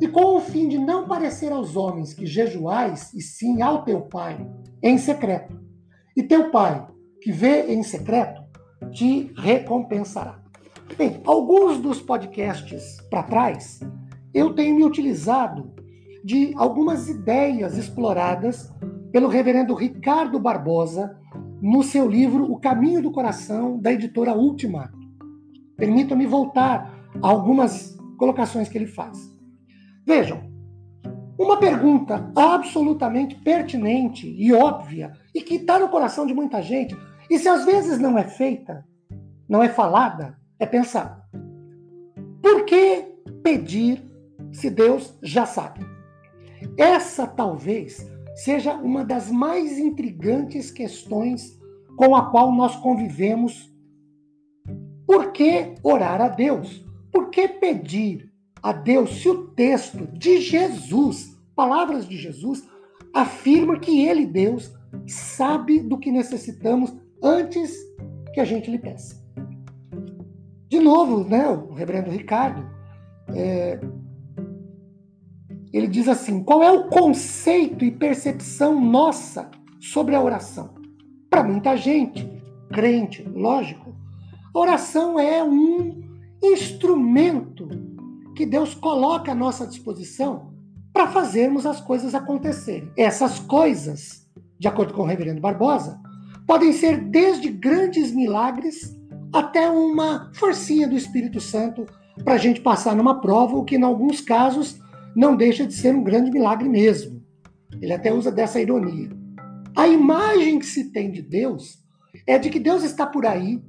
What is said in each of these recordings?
E com o fim de não parecer aos homens que jejuais, e sim ao teu Pai em secreto. E teu Pai, que vê em secreto, te recompensará. Bem, alguns dos podcasts para trás, eu tenho me utilizado de algumas ideias exploradas pelo reverendo Ricardo Barbosa no seu livro O Caminho do Coração, da editora Ultima. Permitam-me voltar a algumas colocações que ele faz. Vejam, uma pergunta absolutamente pertinente e óbvia e que está no coração de muita gente, e se às vezes não é feita, não é falada, é pensar. Por que pedir se Deus já sabe? Essa talvez seja uma das mais intrigantes questões com a qual nós convivemos. Por que orar a Deus? Por que pedir? A Deus se o texto de Jesus, palavras de Jesus, afirma que ele, Deus, sabe do que necessitamos antes que a gente lhe peça. De novo, né, o reverendo Ricardo, é, ele diz assim: qual é o conceito e percepção nossa sobre a oração? Para muita gente, crente, lógico, a oração é um instrumento que Deus coloca à nossa disposição para fazermos as coisas acontecerem. Essas coisas, de acordo com o reverendo Barbosa, podem ser desde grandes milagres até uma forcinha do Espírito Santo para a gente passar numa prova, o que em alguns casos não deixa de ser um grande milagre mesmo. Ele até usa dessa ironia. A imagem que se tem de Deus é de que Deus está por aí,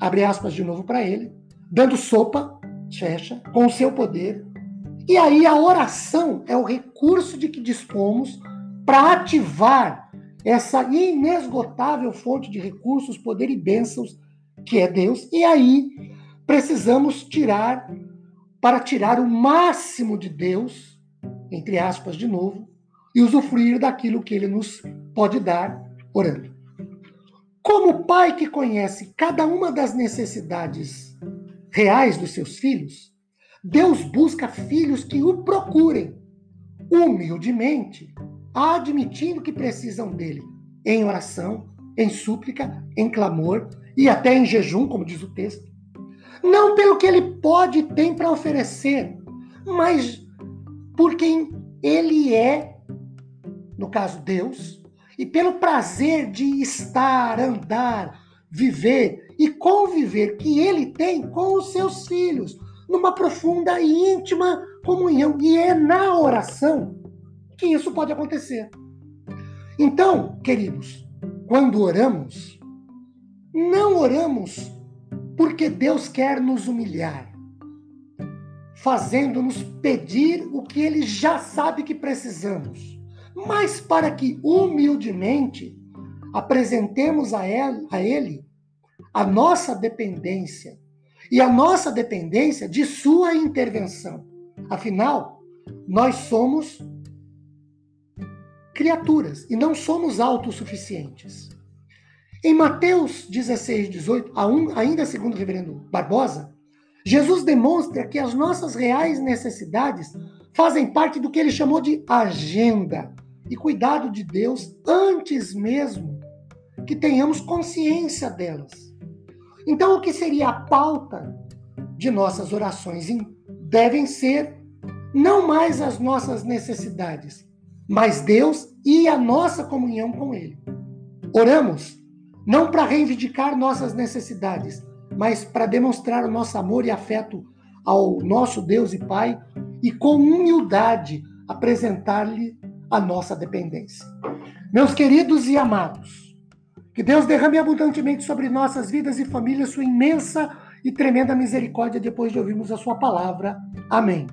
abre aspas de novo para ele, dando sopa fecha, com o seu poder. E aí a oração é o recurso de que dispomos para ativar essa inesgotável fonte de recursos, poder e bênçãos que é Deus. E aí precisamos tirar, para tirar o máximo de Deus, entre aspas de novo, e usufruir daquilo que ele nos pode dar orando. Como pai que conhece cada uma das necessidades reais dos seus filhos, Deus busca filhos que o procurem humildemente, admitindo que precisam dele em oração, em súplica, em clamor e até em jejum, como diz o texto. Não pelo que ele pode e tem para oferecer, mas por quem ele é, no caso Deus, e pelo prazer de estar, andar, viver e conviver que ele tem com os seus filhos, numa profunda e íntima comunhão. E é na oração que isso pode acontecer. Então, queridos, quando oramos, não oramos porque Deus quer nos humilhar, fazendo-nos pedir o que ele já sabe que precisamos, mas para que humildemente apresentemos a ele a nossa dependência e a nossa dependência de sua intervenção. Afinal, nós somos criaturas e não somos autossuficientes. Em Mateus 16, 18, ainda segundo o reverendo Barbosa, Jesus demonstra que as nossas reais necessidades fazem parte do que ele chamou de agenda e cuidado de Deus antes mesmo que tenhamos consciência delas. Então, o que seria a pauta de nossas orações devem ser não mais as nossas necessidades, mas Deus e a nossa comunhão com Ele. Oramos não para reivindicar nossas necessidades, mas para demonstrar o nosso amor e afeto ao nosso Deus e Pai e com humildade apresentar-lhe a nossa dependência. Meus queridos e amados, que Deus derrame abundantemente sobre nossas vidas e famílias sua imensa e tremenda misericórdia depois de ouvirmos a sua palavra. Amém.